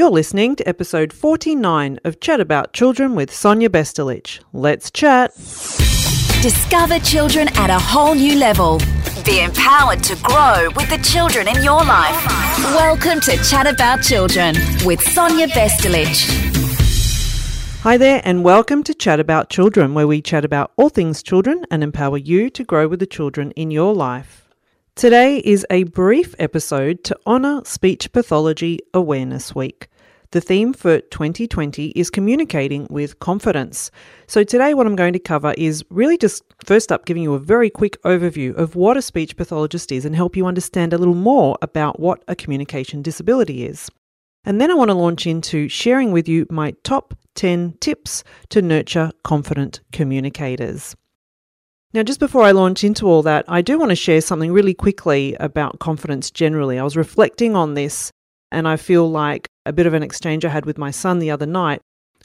You're listening to episode 49 of Chat About Children with Sonia Bestulic. Let's chat. Discover children at a whole new level. Be empowered to grow with the children in your life. Welcome to Chat About Children with Sonia Bestulic. Hi there, and welcome to Chat About Children, where we chat about all things children and empower you to grow with the children in your life. Today is a brief episode to honour Speech Pathology Awareness Week. The theme for 2020 is communicating with confidence. So, today, what I'm going to cover is really just first up giving you a very quick overview of what a speech pathologist is and help you understand a little more about what a communication disability is. And then I want to launch into sharing with you my top 10 tips to nurture confident communicators. Now, just before I launch into all that, I do want to share something really quickly about confidence generally. I was reflecting on this, and I feel like a bit of an exchange I had with my son the other night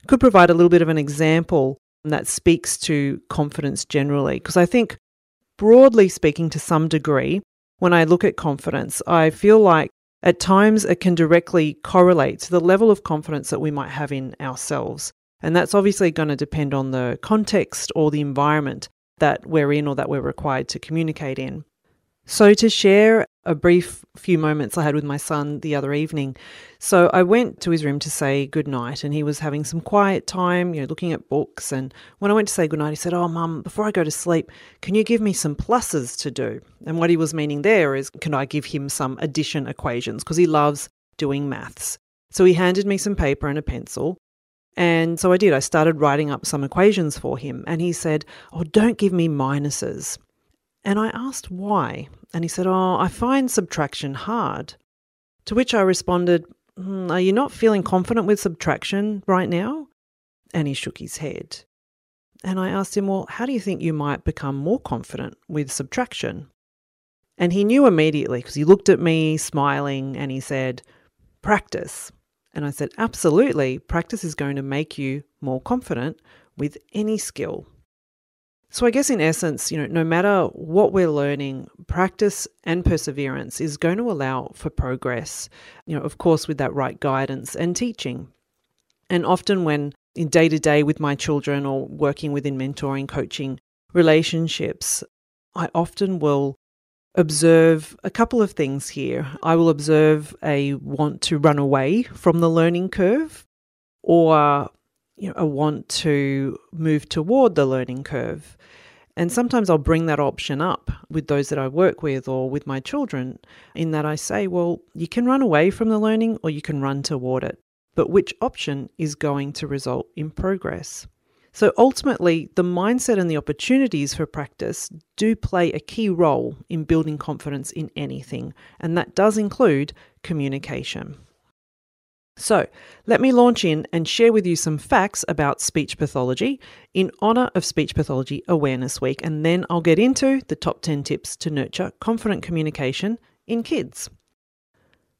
could provide a little bit of an example that speaks to confidence generally. Because I think, broadly speaking, to some degree, when I look at confidence, I feel like at times it can directly correlate to the level of confidence that we might have in ourselves. And that's obviously going to depend on the context or the environment that we're in or that we're required to communicate in. So, to share a brief few moments I had with my son the other evening. So, I went to his room to say goodnight, and he was having some quiet time, you know, looking at books. And when I went to say goodnight, he said, Oh, mum, before I go to sleep, can you give me some pluses to do? And what he was meaning there is, can I give him some addition equations? Because he loves doing maths. So, he handed me some paper and a pencil. And so I did. I started writing up some equations for him. And he said, Oh, don't give me minuses. And I asked why. And he said, Oh, I find subtraction hard. To which I responded, mm, Are you not feeling confident with subtraction right now? And he shook his head. And I asked him, Well, how do you think you might become more confident with subtraction? And he knew immediately because he looked at me smiling and he said, Practice. And I said, Absolutely. Practice is going to make you more confident with any skill. So, I guess in essence, you know, no matter what we're learning, practice and perseverance is going to allow for progress, you know, of course, with that right guidance and teaching. And often, when in day to day with my children or working within mentoring, coaching relationships, I often will observe a couple of things here. I will observe a want to run away from the learning curve or you know, a want to move toward the learning curve. And sometimes I'll bring that option up with those that I work with or with my children, in that I say, well, you can run away from the learning or you can run toward it. But which option is going to result in progress? So ultimately, the mindset and the opportunities for practice do play a key role in building confidence in anything, and that does include communication. So, let me launch in and share with you some facts about speech pathology in honour of Speech Pathology Awareness Week, and then I'll get into the top 10 tips to nurture confident communication in kids.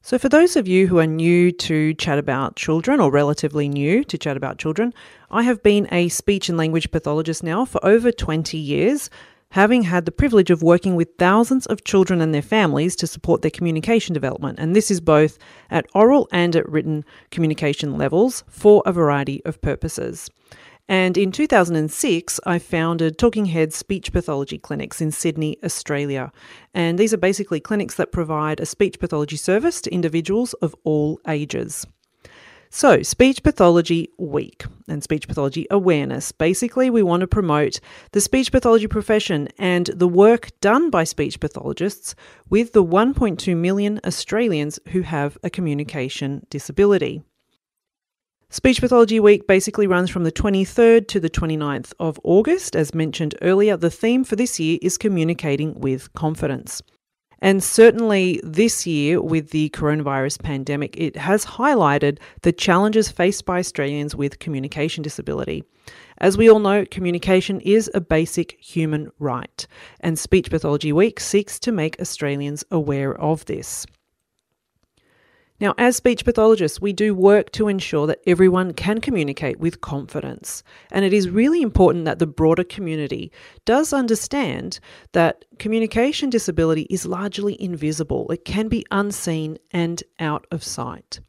So, for those of you who are new to Chat About Children or relatively new to Chat About Children, I have been a speech and language pathologist now for over 20 years, having had the privilege of working with thousands of children and their families to support their communication development. And this is both at oral and at written communication levels for a variety of purposes. And in 2006, I founded Talking Head Speech Pathology Clinics in Sydney, Australia. And these are basically clinics that provide a speech pathology service to individuals of all ages. So, Speech Pathology Week and Speech Pathology Awareness. Basically, we want to promote the speech pathology profession and the work done by speech pathologists with the 1.2 million Australians who have a communication disability. Speech Pathology Week basically runs from the 23rd to the 29th of August. As mentioned earlier, the theme for this year is communicating with confidence. And certainly this year, with the coronavirus pandemic, it has highlighted the challenges faced by Australians with communication disability. As we all know, communication is a basic human right, and Speech Pathology Week seeks to make Australians aware of this. Now, as speech pathologists, we do work to ensure that everyone can communicate with confidence. And it is really important that the broader community does understand that communication disability is largely invisible, it can be unseen and out of sight.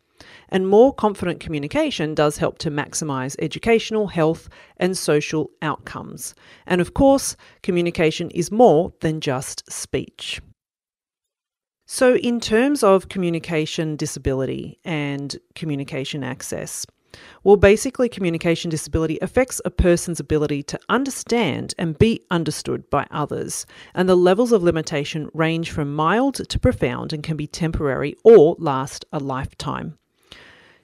And more confident communication does help to maximize educational, health, and social outcomes. And of course, communication is more than just speech. So, in terms of communication disability and communication access, well, basically, communication disability affects a person's ability to understand and be understood by others, and the levels of limitation range from mild to profound and can be temporary or last a lifetime.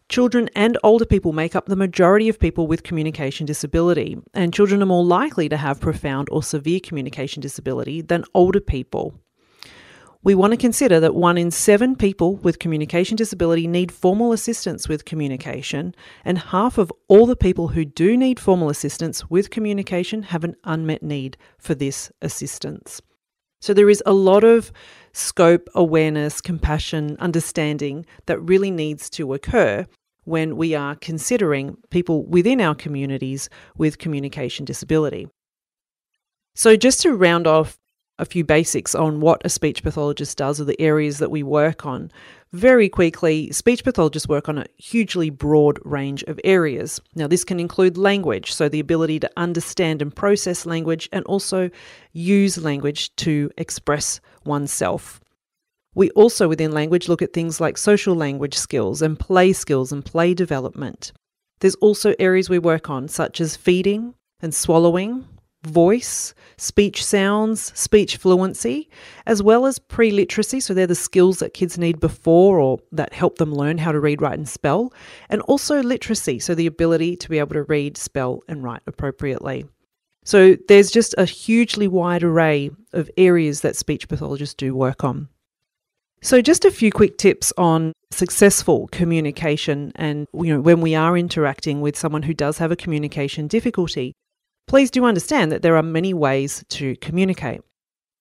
Children and older people make up the majority of people with communication disability, and children are more likely to have profound or severe communication disability than older people we want to consider that one in seven people with communication disability need formal assistance with communication, and half of all the people who do need formal assistance with communication have an unmet need for this assistance. So there is a lot of scope, awareness, compassion, understanding that really needs to occur when we are considering people within our communities with communication disability. So, just to round off a few basics on what a speech pathologist does or the areas that we work on. Very quickly, speech pathologists work on a hugely broad range of areas. Now, this can include language, so the ability to understand and process language and also use language to express oneself. We also, within language, look at things like social language skills and play skills and play development. There's also areas we work on, such as feeding and swallowing, voice, speech sounds, speech fluency, as well as pre literacy. So they're the skills that kids need before or that help them learn how to read, write, and spell. And also literacy, so the ability to be able to read, spell, and write appropriately. So there's just a hugely wide array of areas that speech pathologists do work on. So just a few quick tips on successful communication and you know when we are interacting with someone who does have a communication difficulty Please do understand that there are many ways to communicate.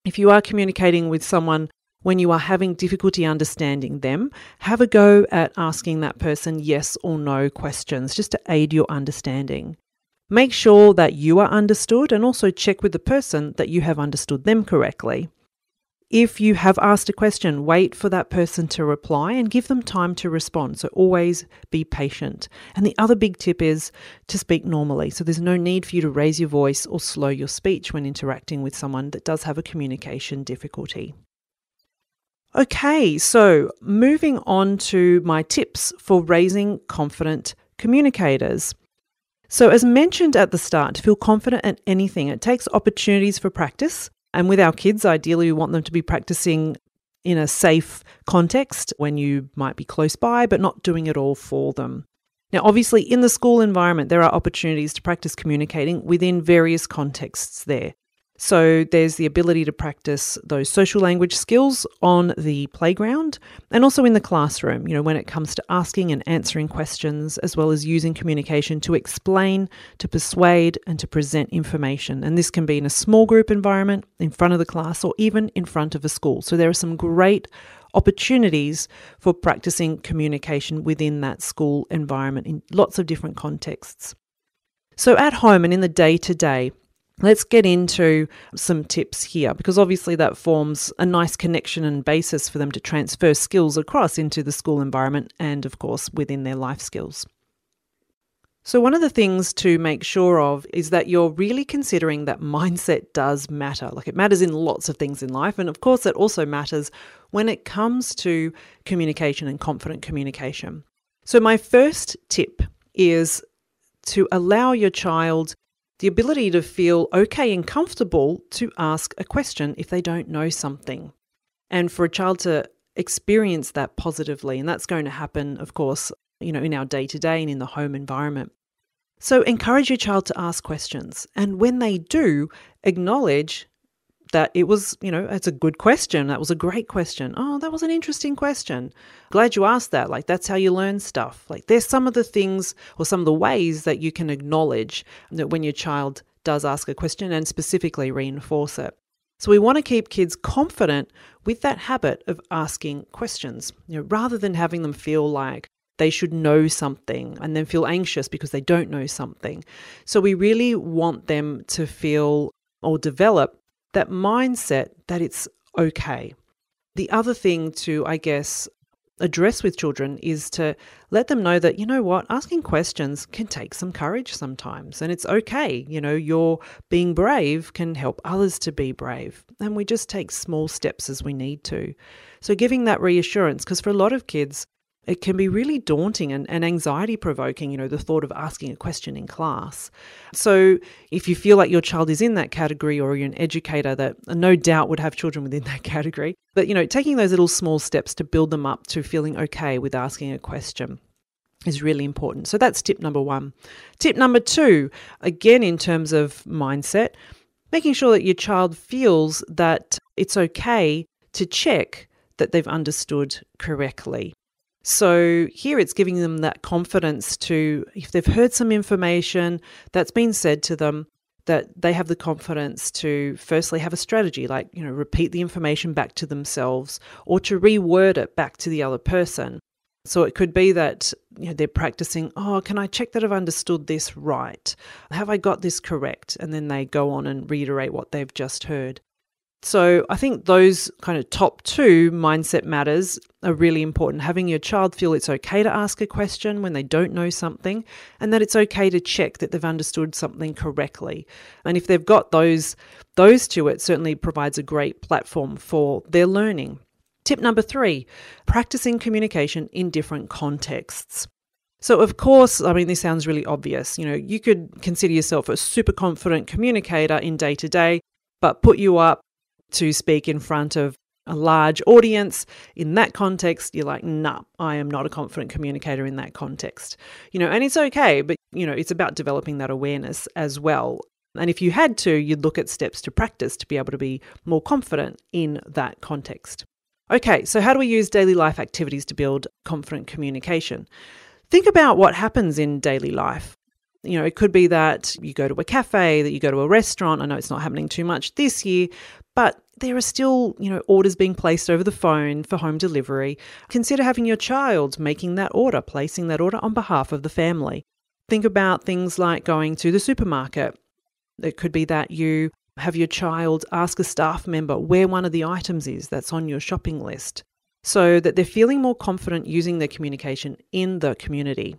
If you are communicating with someone when you are having difficulty understanding them, have a go at asking that person yes or no questions just to aid your understanding. Make sure that you are understood and also check with the person that you have understood them correctly. If you have asked a question, wait for that person to reply and give them time to respond. So always be patient. And the other big tip is to speak normally. So there's no need for you to raise your voice or slow your speech when interacting with someone that does have a communication difficulty. Okay, so moving on to my tips for raising confident communicators. So, as mentioned at the start, to feel confident at anything, it takes opportunities for practice and with our kids, ideally, we want them to be practicing in a safe context when you might be close by, but not doing it all for them. Now, obviously, in the school environment, there are opportunities to practice communicating within various contexts there. So there's the ability to practice those social language skills on the playground and also in the classroom, you know, when it comes to asking and answering questions, as well as using communication to explain, to persuade, and to present information. And this can be in a small group environment, in front of the class, or even in front of a school. So there are some great opportunities for practicing communication within that school environment in lots of different contexts. So, at home and in the day to day, Let's get into some tips here because obviously that forms a nice connection and basis for them to transfer skills across into the school environment and, of course, within their life skills. So, one of the things to make sure of is that you're really considering that mindset does matter. Like it matters in lots of things in life. And of course, it also matters when it comes to communication and confident communication. So, my first tip is to allow your child the ability to feel okay and comfortable to ask a question if they don't know something. And for a child to experience that positively. And that's going to happen, of course, you know, in our day to day and in the home environment. So encourage your child to ask questions. And when they do, acknowledge that it was, you know, it's a good question. That was a great question. Oh, that was an interesting question. Glad you asked that. Like, that's how you learn stuff. Like, there's some of the things or some of the ways that you can acknowledge that when your child does ask a question and specifically reinforce it. So, we want to keep kids confident with that habit of asking questions, you know, rather than having them feel like they should know something and then feel anxious because they don't know something. So, we really want them to feel or develop that mindset that it's okay. The other thing to, I guess, address with children is to let them know that, you know what, asking questions can take some courage sometimes. And it's okay. You know, your being brave can help others to be brave. And we just take small steps as we need to. So giving that reassurance, because for a lot of kids, it can be really daunting and, and anxiety provoking, you know, the thought of asking a question in class. So, if you feel like your child is in that category or you're an educator that no doubt would have children within that category, but, you know, taking those little small steps to build them up to feeling okay with asking a question is really important. So, that's tip number one. Tip number two, again, in terms of mindset, making sure that your child feels that it's okay to check that they've understood correctly. So here it's giving them that confidence to, if they've heard some information that's been said to them, that they have the confidence to firstly have a strategy, like, you know, repeat the information back to themselves or to reword it back to the other person. So it could be that you know, they're practicing, oh, can I check that I've understood this right? Have I got this correct? And then they go on and reiterate what they've just heard. So I think those kind of top two mindset matters are really important. Having your child feel it's okay to ask a question when they don't know something, and that it's okay to check that they've understood something correctly. And if they've got those those two, it certainly provides a great platform for their learning. Tip number three, practicing communication in different contexts. So, of course, I mean, this sounds really obvious. You know, you could consider yourself a super confident communicator in day to day, but put you up to speak in front of a large audience. In that context you're like nah i am not a confident communicator in that context. You know and it's okay but you know it's about developing that awareness as well. And if you had to you'd look at steps to practice to be able to be more confident in that context. Okay so how do we use daily life activities to build confident communication? Think about what happens in daily life you know, it could be that you go to a cafe, that you go to a restaurant. I know it's not happening too much this year, but there are still, you know, orders being placed over the phone for home delivery. Consider having your child making that order, placing that order on behalf of the family. Think about things like going to the supermarket. It could be that you have your child ask a staff member where one of the items is that's on your shopping list so that they're feeling more confident using their communication in the community.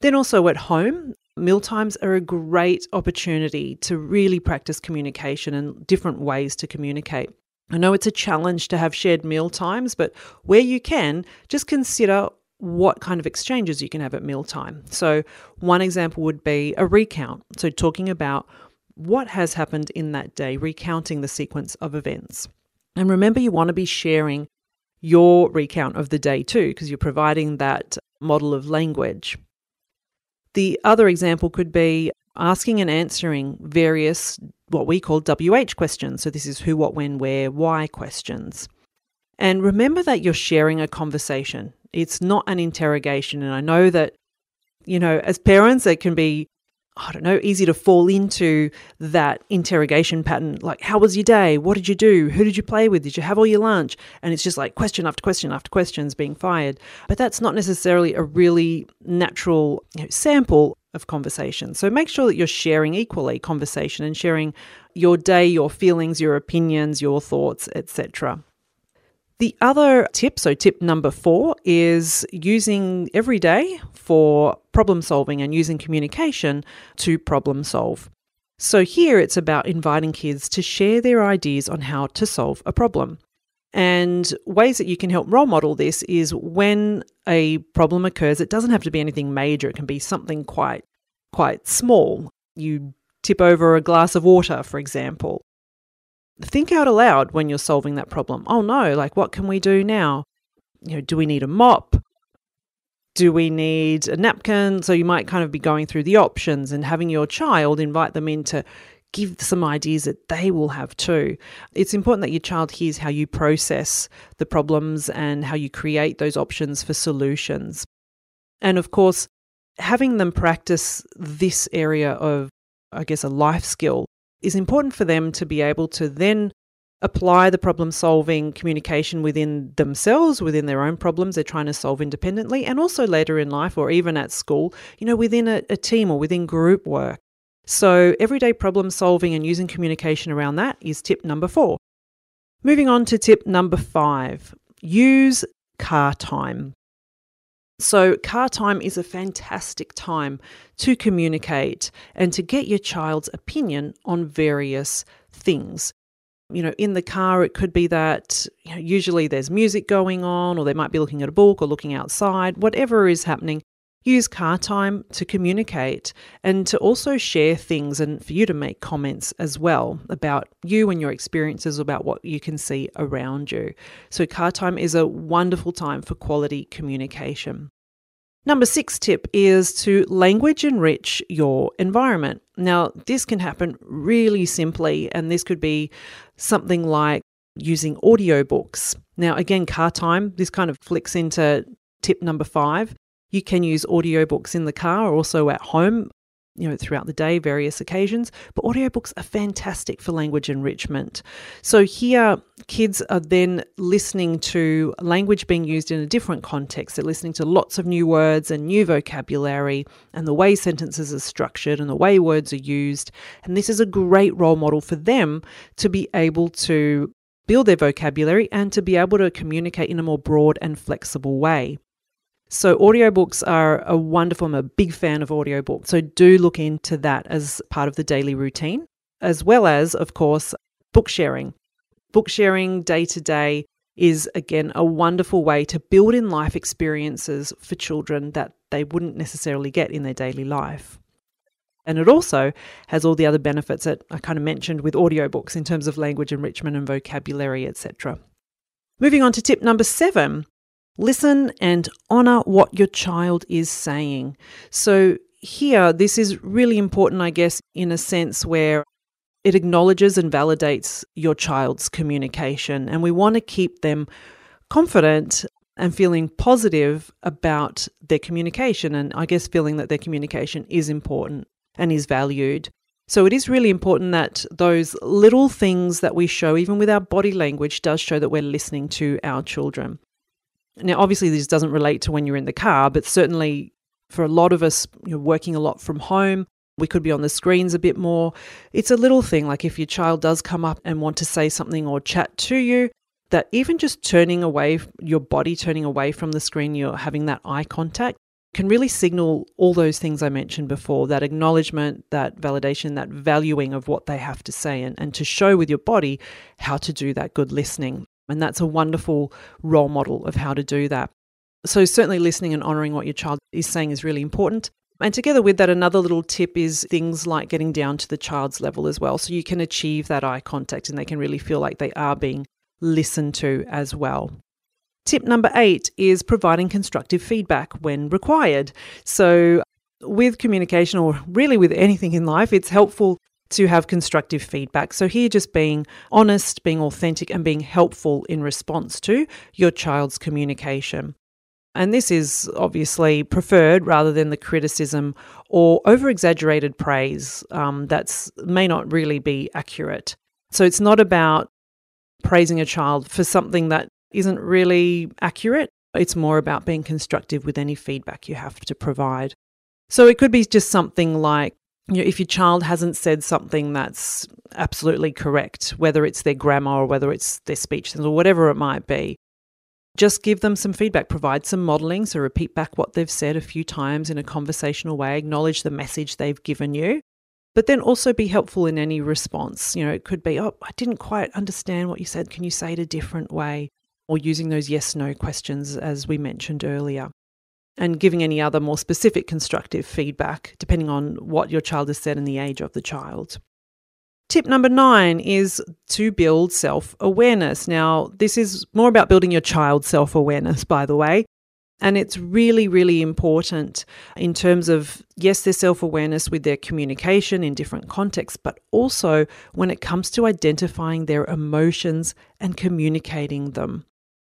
Then also at home, Mealtimes are a great opportunity to really practice communication and different ways to communicate. I know it's a challenge to have shared meal times, but where you can, just consider what kind of exchanges you can have at mealtime. So, one example would be a recount. So, talking about what has happened in that day, recounting the sequence of events. And remember, you want to be sharing your recount of the day too, because you're providing that model of language. The other example could be asking and answering various what we call WH questions. So this is who, what, when, where, why questions. And remember that you're sharing a conversation. It's not an interrogation. And I know that, you know, as parents, it can be I don't know, easy to fall into that interrogation pattern. Like, how was your day? What did you do? Who did you play with? Did you have all your lunch? And it's just like question after question after questions being fired. But that's not necessarily a really natural you know, sample of conversation. So make sure that you're sharing equally conversation and sharing your day, your feelings, your opinions, your thoughts, etc. The other tip, so tip number four, is using every day for problem solving and using communication to problem solve. So here it's about inviting kids to share their ideas on how to solve a problem. And ways that you can help role model this is when a problem occurs, it doesn't have to be anything major, it can be something quite quite small. You tip over a glass of water, for example, think out aloud when you're solving that problem. Oh no, like what can we do now? You know, do we need a mop? Do we need a napkin? So you might kind of be going through the options and having your child invite them in to give some ideas that they will have too. It's important that your child hears how you process the problems and how you create those options for solutions. And of course, having them practice this area of, I guess, a life skill is important for them to be able to then apply the problem solving communication within themselves, within their own problems they're trying to solve independently, and also later in life or even at school, you know, within a, a team or within group work. So, everyday problem solving and using communication around that is tip number four. Moving on to tip number five use car time. So, car time is a fantastic time to communicate and to get your child's opinion on various things. You know, in the car, it could be that you know, usually there's music going on, or they might be looking at a book or looking outside, whatever is happening. Use car time to communicate and to also share things and for you to make comments as well about you and your experiences about what you can see around you. So, car time is a wonderful time for quality communication. Number six tip is to language enrich your environment. Now, this can happen really simply, and this could be something like using audiobooks. Now, again, car time, this kind of flicks into tip number five. You can use audiobooks in the car or also at home, you know, throughout the day, various occasions. But audiobooks are fantastic for language enrichment. So here, kids are then listening to language being used in a different context. They're listening to lots of new words and new vocabulary and the way sentences are structured and the way words are used. And this is a great role model for them to be able to build their vocabulary and to be able to communicate in a more broad and flexible way. So, audiobooks are a wonderful, I'm a big fan of audiobooks. So, do look into that as part of the daily routine, as well as, of course, book sharing. Book sharing day to day is, again, a wonderful way to build in life experiences for children that they wouldn't necessarily get in their daily life. And it also has all the other benefits that I kind of mentioned with audiobooks in terms of language enrichment and vocabulary, etc. Moving on to tip number seven Listen and honor what your child is saying. So, here, this is really important, I guess, in a sense where it acknowledges and validates your child's communication. And we want to keep them confident and feeling positive about their communication. And I guess feeling that their communication is important and is valued. So it is really important that those little things that we show, even with our body language, does show that we're listening to our children. Now, obviously, this doesn't relate to when you're in the car, but certainly for a lot of us, you're working a lot from home. We could be on the screens a bit more. It's a little thing like if your child does come up and want to say something or chat to you, that even just turning away, your body turning away from the screen, you're having that eye contact can really signal all those things I mentioned before that acknowledgement, that validation, that valuing of what they have to say, and, and to show with your body how to do that good listening. And that's a wonderful role model of how to do that. So, certainly listening and honoring what your child is saying is really important. And together with that, another little tip is things like getting down to the child's level as well. So you can achieve that eye contact and they can really feel like they are being listened to as well. Tip number eight is providing constructive feedback when required. So, with communication, or really with anything in life, it's helpful to have constructive feedback. So, here just being honest, being authentic, and being helpful in response to your child's communication. And this is obviously preferred rather than the criticism or over exaggerated praise um, that may not really be accurate. So, it's not about praising a child for something that isn't really accurate. It's more about being constructive with any feedback you have to provide. So, it could be just something like, you know, if your child hasn't said something that's absolutely correct, whether it's their grammar or whether it's their speech or whatever it might be, just give them some feedback, provide some modeling. So repeat back what they've said a few times in a conversational way, acknowledge the message they've given you, but then also be helpful in any response. You know, it could be, oh, I didn't quite understand what you said. Can you say it a different way? Or using those yes no questions as we mentioned earlier and giving any other more specific constructive feedback depending on what your child has said and the age of the child. Tip number nine is to build self awareness. Now, this is more about building your child's self awareness, by the way. And it's really, really important in terms of, yes, their self awareness with their communication in different contexts, but also when it comes to identifying their emotions and communicating them.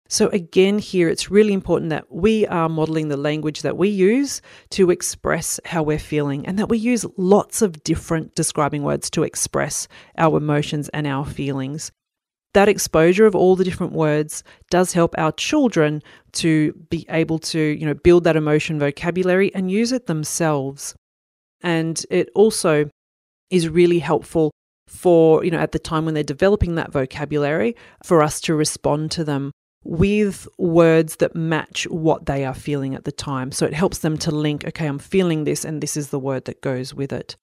So, again, here it's really important that we are modeling the language that we use to express how we're feeling and that we use lots of different describing words to express our emotions and our feelings. That exposure of all the different words does help our children to be able to, you know, build that emotion vocabulary and use it themselves. And it also is really helpful for, you know, at the time when they're developing that vocabulary, for us to respond to them with words that match what they are feeling at the time. So it helps them to link, okay, I'm feeling this, and this is the word that goes with it.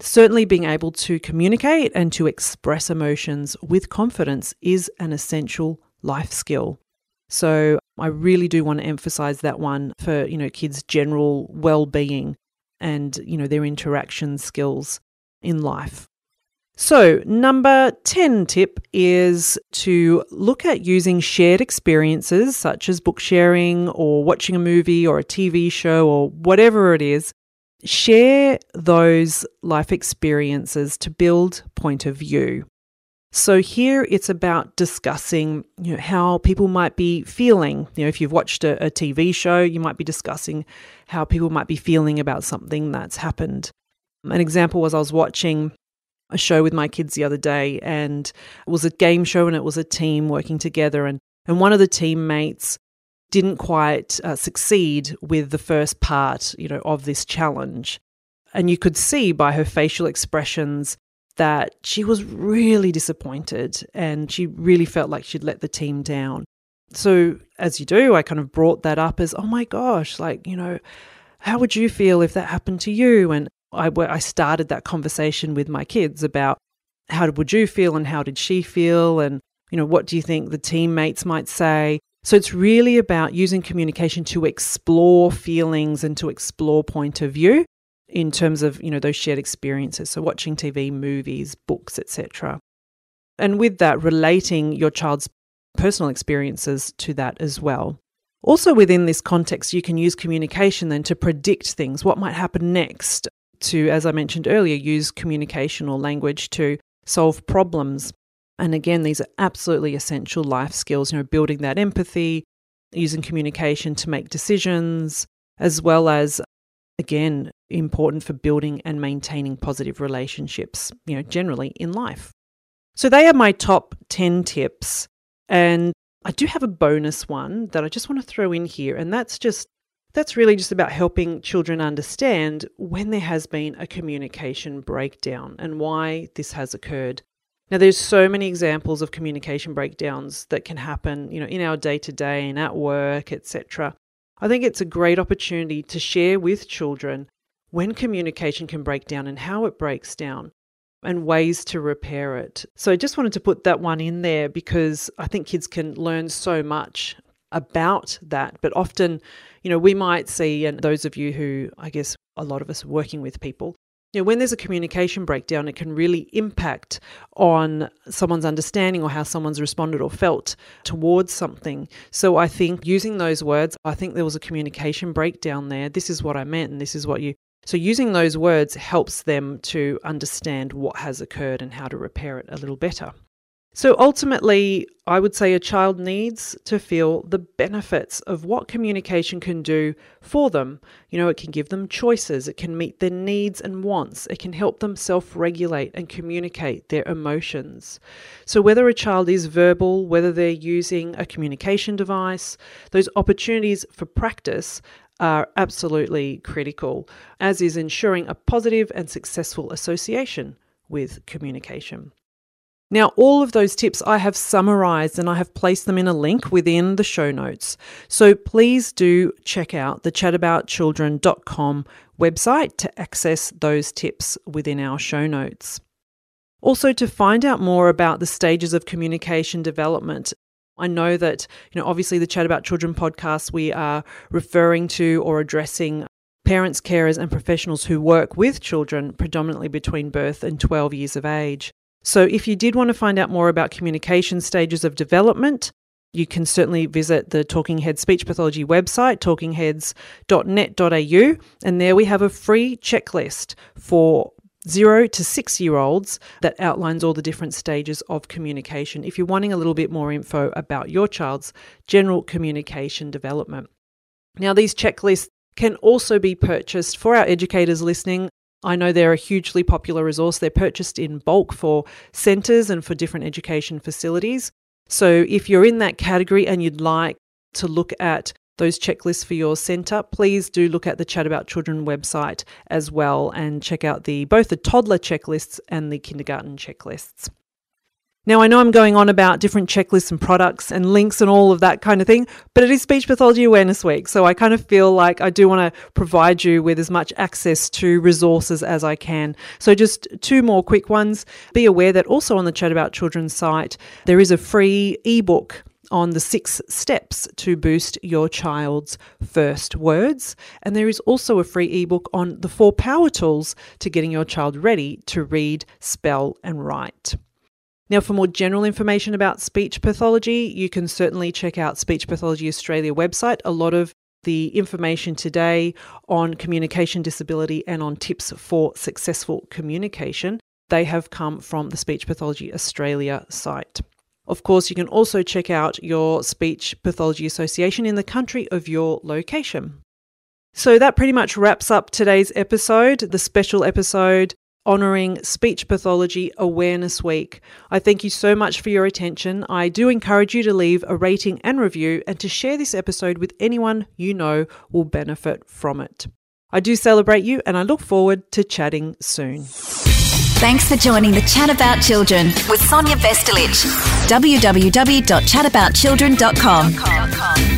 Certainly, being able to communicate and to express emotions with confidence is an essential life skill. So I really do want to emphasize that one for, you know, kids' general well-being and, you know, their interaction skills in life. So, number 10 tip is to look at using shared experiences such as book sharing or watching a movie or a TV show or whatever it is. Share those life experiences to build point of view. So here it's about discussing you know, how people might be feeling. You know, if you've watched a, a TV show, you might be discussing how people might be feeling about something that's happened. An example was I was watching a show with my kids the other day, and it was a game show, and it was a team working together, and and one of the teammates didn't quite uh, succeed with the first part, you know, of this challenge, and you could see by her facial expressions that she was really disappointed, and she really felt like she'd let the team down. So, as you do, I kind of brought that up as, oh my gosh, like, you know, how would you feel if that happened to you? And I, I started that conversation with my kids about how would you feel and how did she feel and you know what do you think the teammates might say? So it's really about using communication to explore feelings and to explore point of view in terms of you know those shared experiences. So watching tv movies books etc and with that relating your child's personal experiences to that as well. Also within this context you can use communication then to predict things. What might happen next to, as I mentioned earlier, use communication or language to solve problems. And again, these are absolutely essential life skills, you know, building that empathy, using communication to make decisions, as well as, again, important for building and maintaining positive relationships, you know, generally in life. So they are my top 10 tips. And I do have a bonus one that I just want to throw in here, and that's just that's really just about helping children understand when there has been a communication breakdown and why this has occurred. Now there's so many examples of communication breakdowns that can happen, you know, in our day-to-day and at work, etc. I think it's a great opportunity to share with children when communication can break down and how it breaks down and ways to repair it. So I just wanted to put that one in there because I think kids can learn so much about that, but often you know, we might see, and those of you who I guess a lot of us are working with people, you know, when there's a communication breakdown, it can really impact on someone's understanding or how someone's responded or felt towards something. So I think using those words, I think there was a communication breakdown there. This is what I meant, and this is what you. So using those words helps them to understand what has occurred and how to repair it a little better. So ultimately, I would say a child needs to feel the benefits of what communication can do for them. You know, it can give them choices, it can meet their needs and wants, it can help them self regulate and communicate their emotions. So, whether a child is verbal, whether they're using a communication device, those opportunities for practice are absolutely critical, as is ensuring a positive and successful association with communication. Now, all of those tips I have summarized and I have placed them in a link within the show notes. So please do check out the chataboutchildren.com website to access those tips within our show notes. Also, to find out more about the stages of communication development, I know that, you know, obviously the Chat About Children podcast, we are referring to or addressing parents, carers, and professionals who work with children predominantly between birth and 12 years of age. So, if you did want to find out more about communication stages of development, you can certainly visit the Talking Heads Speech Pathology website, talkingheads.net.au, and there we have a free checklist for zero to six year olds that outlines all the different stages of communication if you're wanting a little bit more info about your child's general communication development. Now, these checklists can also be purchased for our educators listening I know they're a hugely popular resource. They're purchased in bulk for centres and for different education facilities. So if you're in that category and you'd like to look at those checklists for your centre, please do look at the Chat About Children website as well and check out the both the toddler checklists and the kindergarten checklists. Now, I know I'm going on about different checklists and products and links and all of that kind of thing, but it is Speech Pathology Awareness Week. So I kind of feel like I do want to provide you with as much access to resources as I can. So just two more quick ones. Be aware that also on the Chat About Children site, there is a free ebook on the six steps to boost your child's first words. And there is also a free ebook on the four power tools to getting your child ready to read, spell, and write. Now, for more general information about speech pathology, you can certainly check out Speech Pathology Australia website. A lot of the information today on communication disability and on tips for successful communication, they have come from the Speech Pathology Australia site. Of course, you can also check out your Speech Pathology Association in the country of your location. So that pretty much wraps up today's episode, the special episode honouring Speech Pathology Awareness Week. I thank you so much for your attention. I do encourage you to leave a rating and review and to share this episode with anyone you know will benefit from it. I do celebrate you and I look forward to chatting soon. Thanks for joining the Chat About Children with Sonia Bestulic. www.chataboutchildren.com.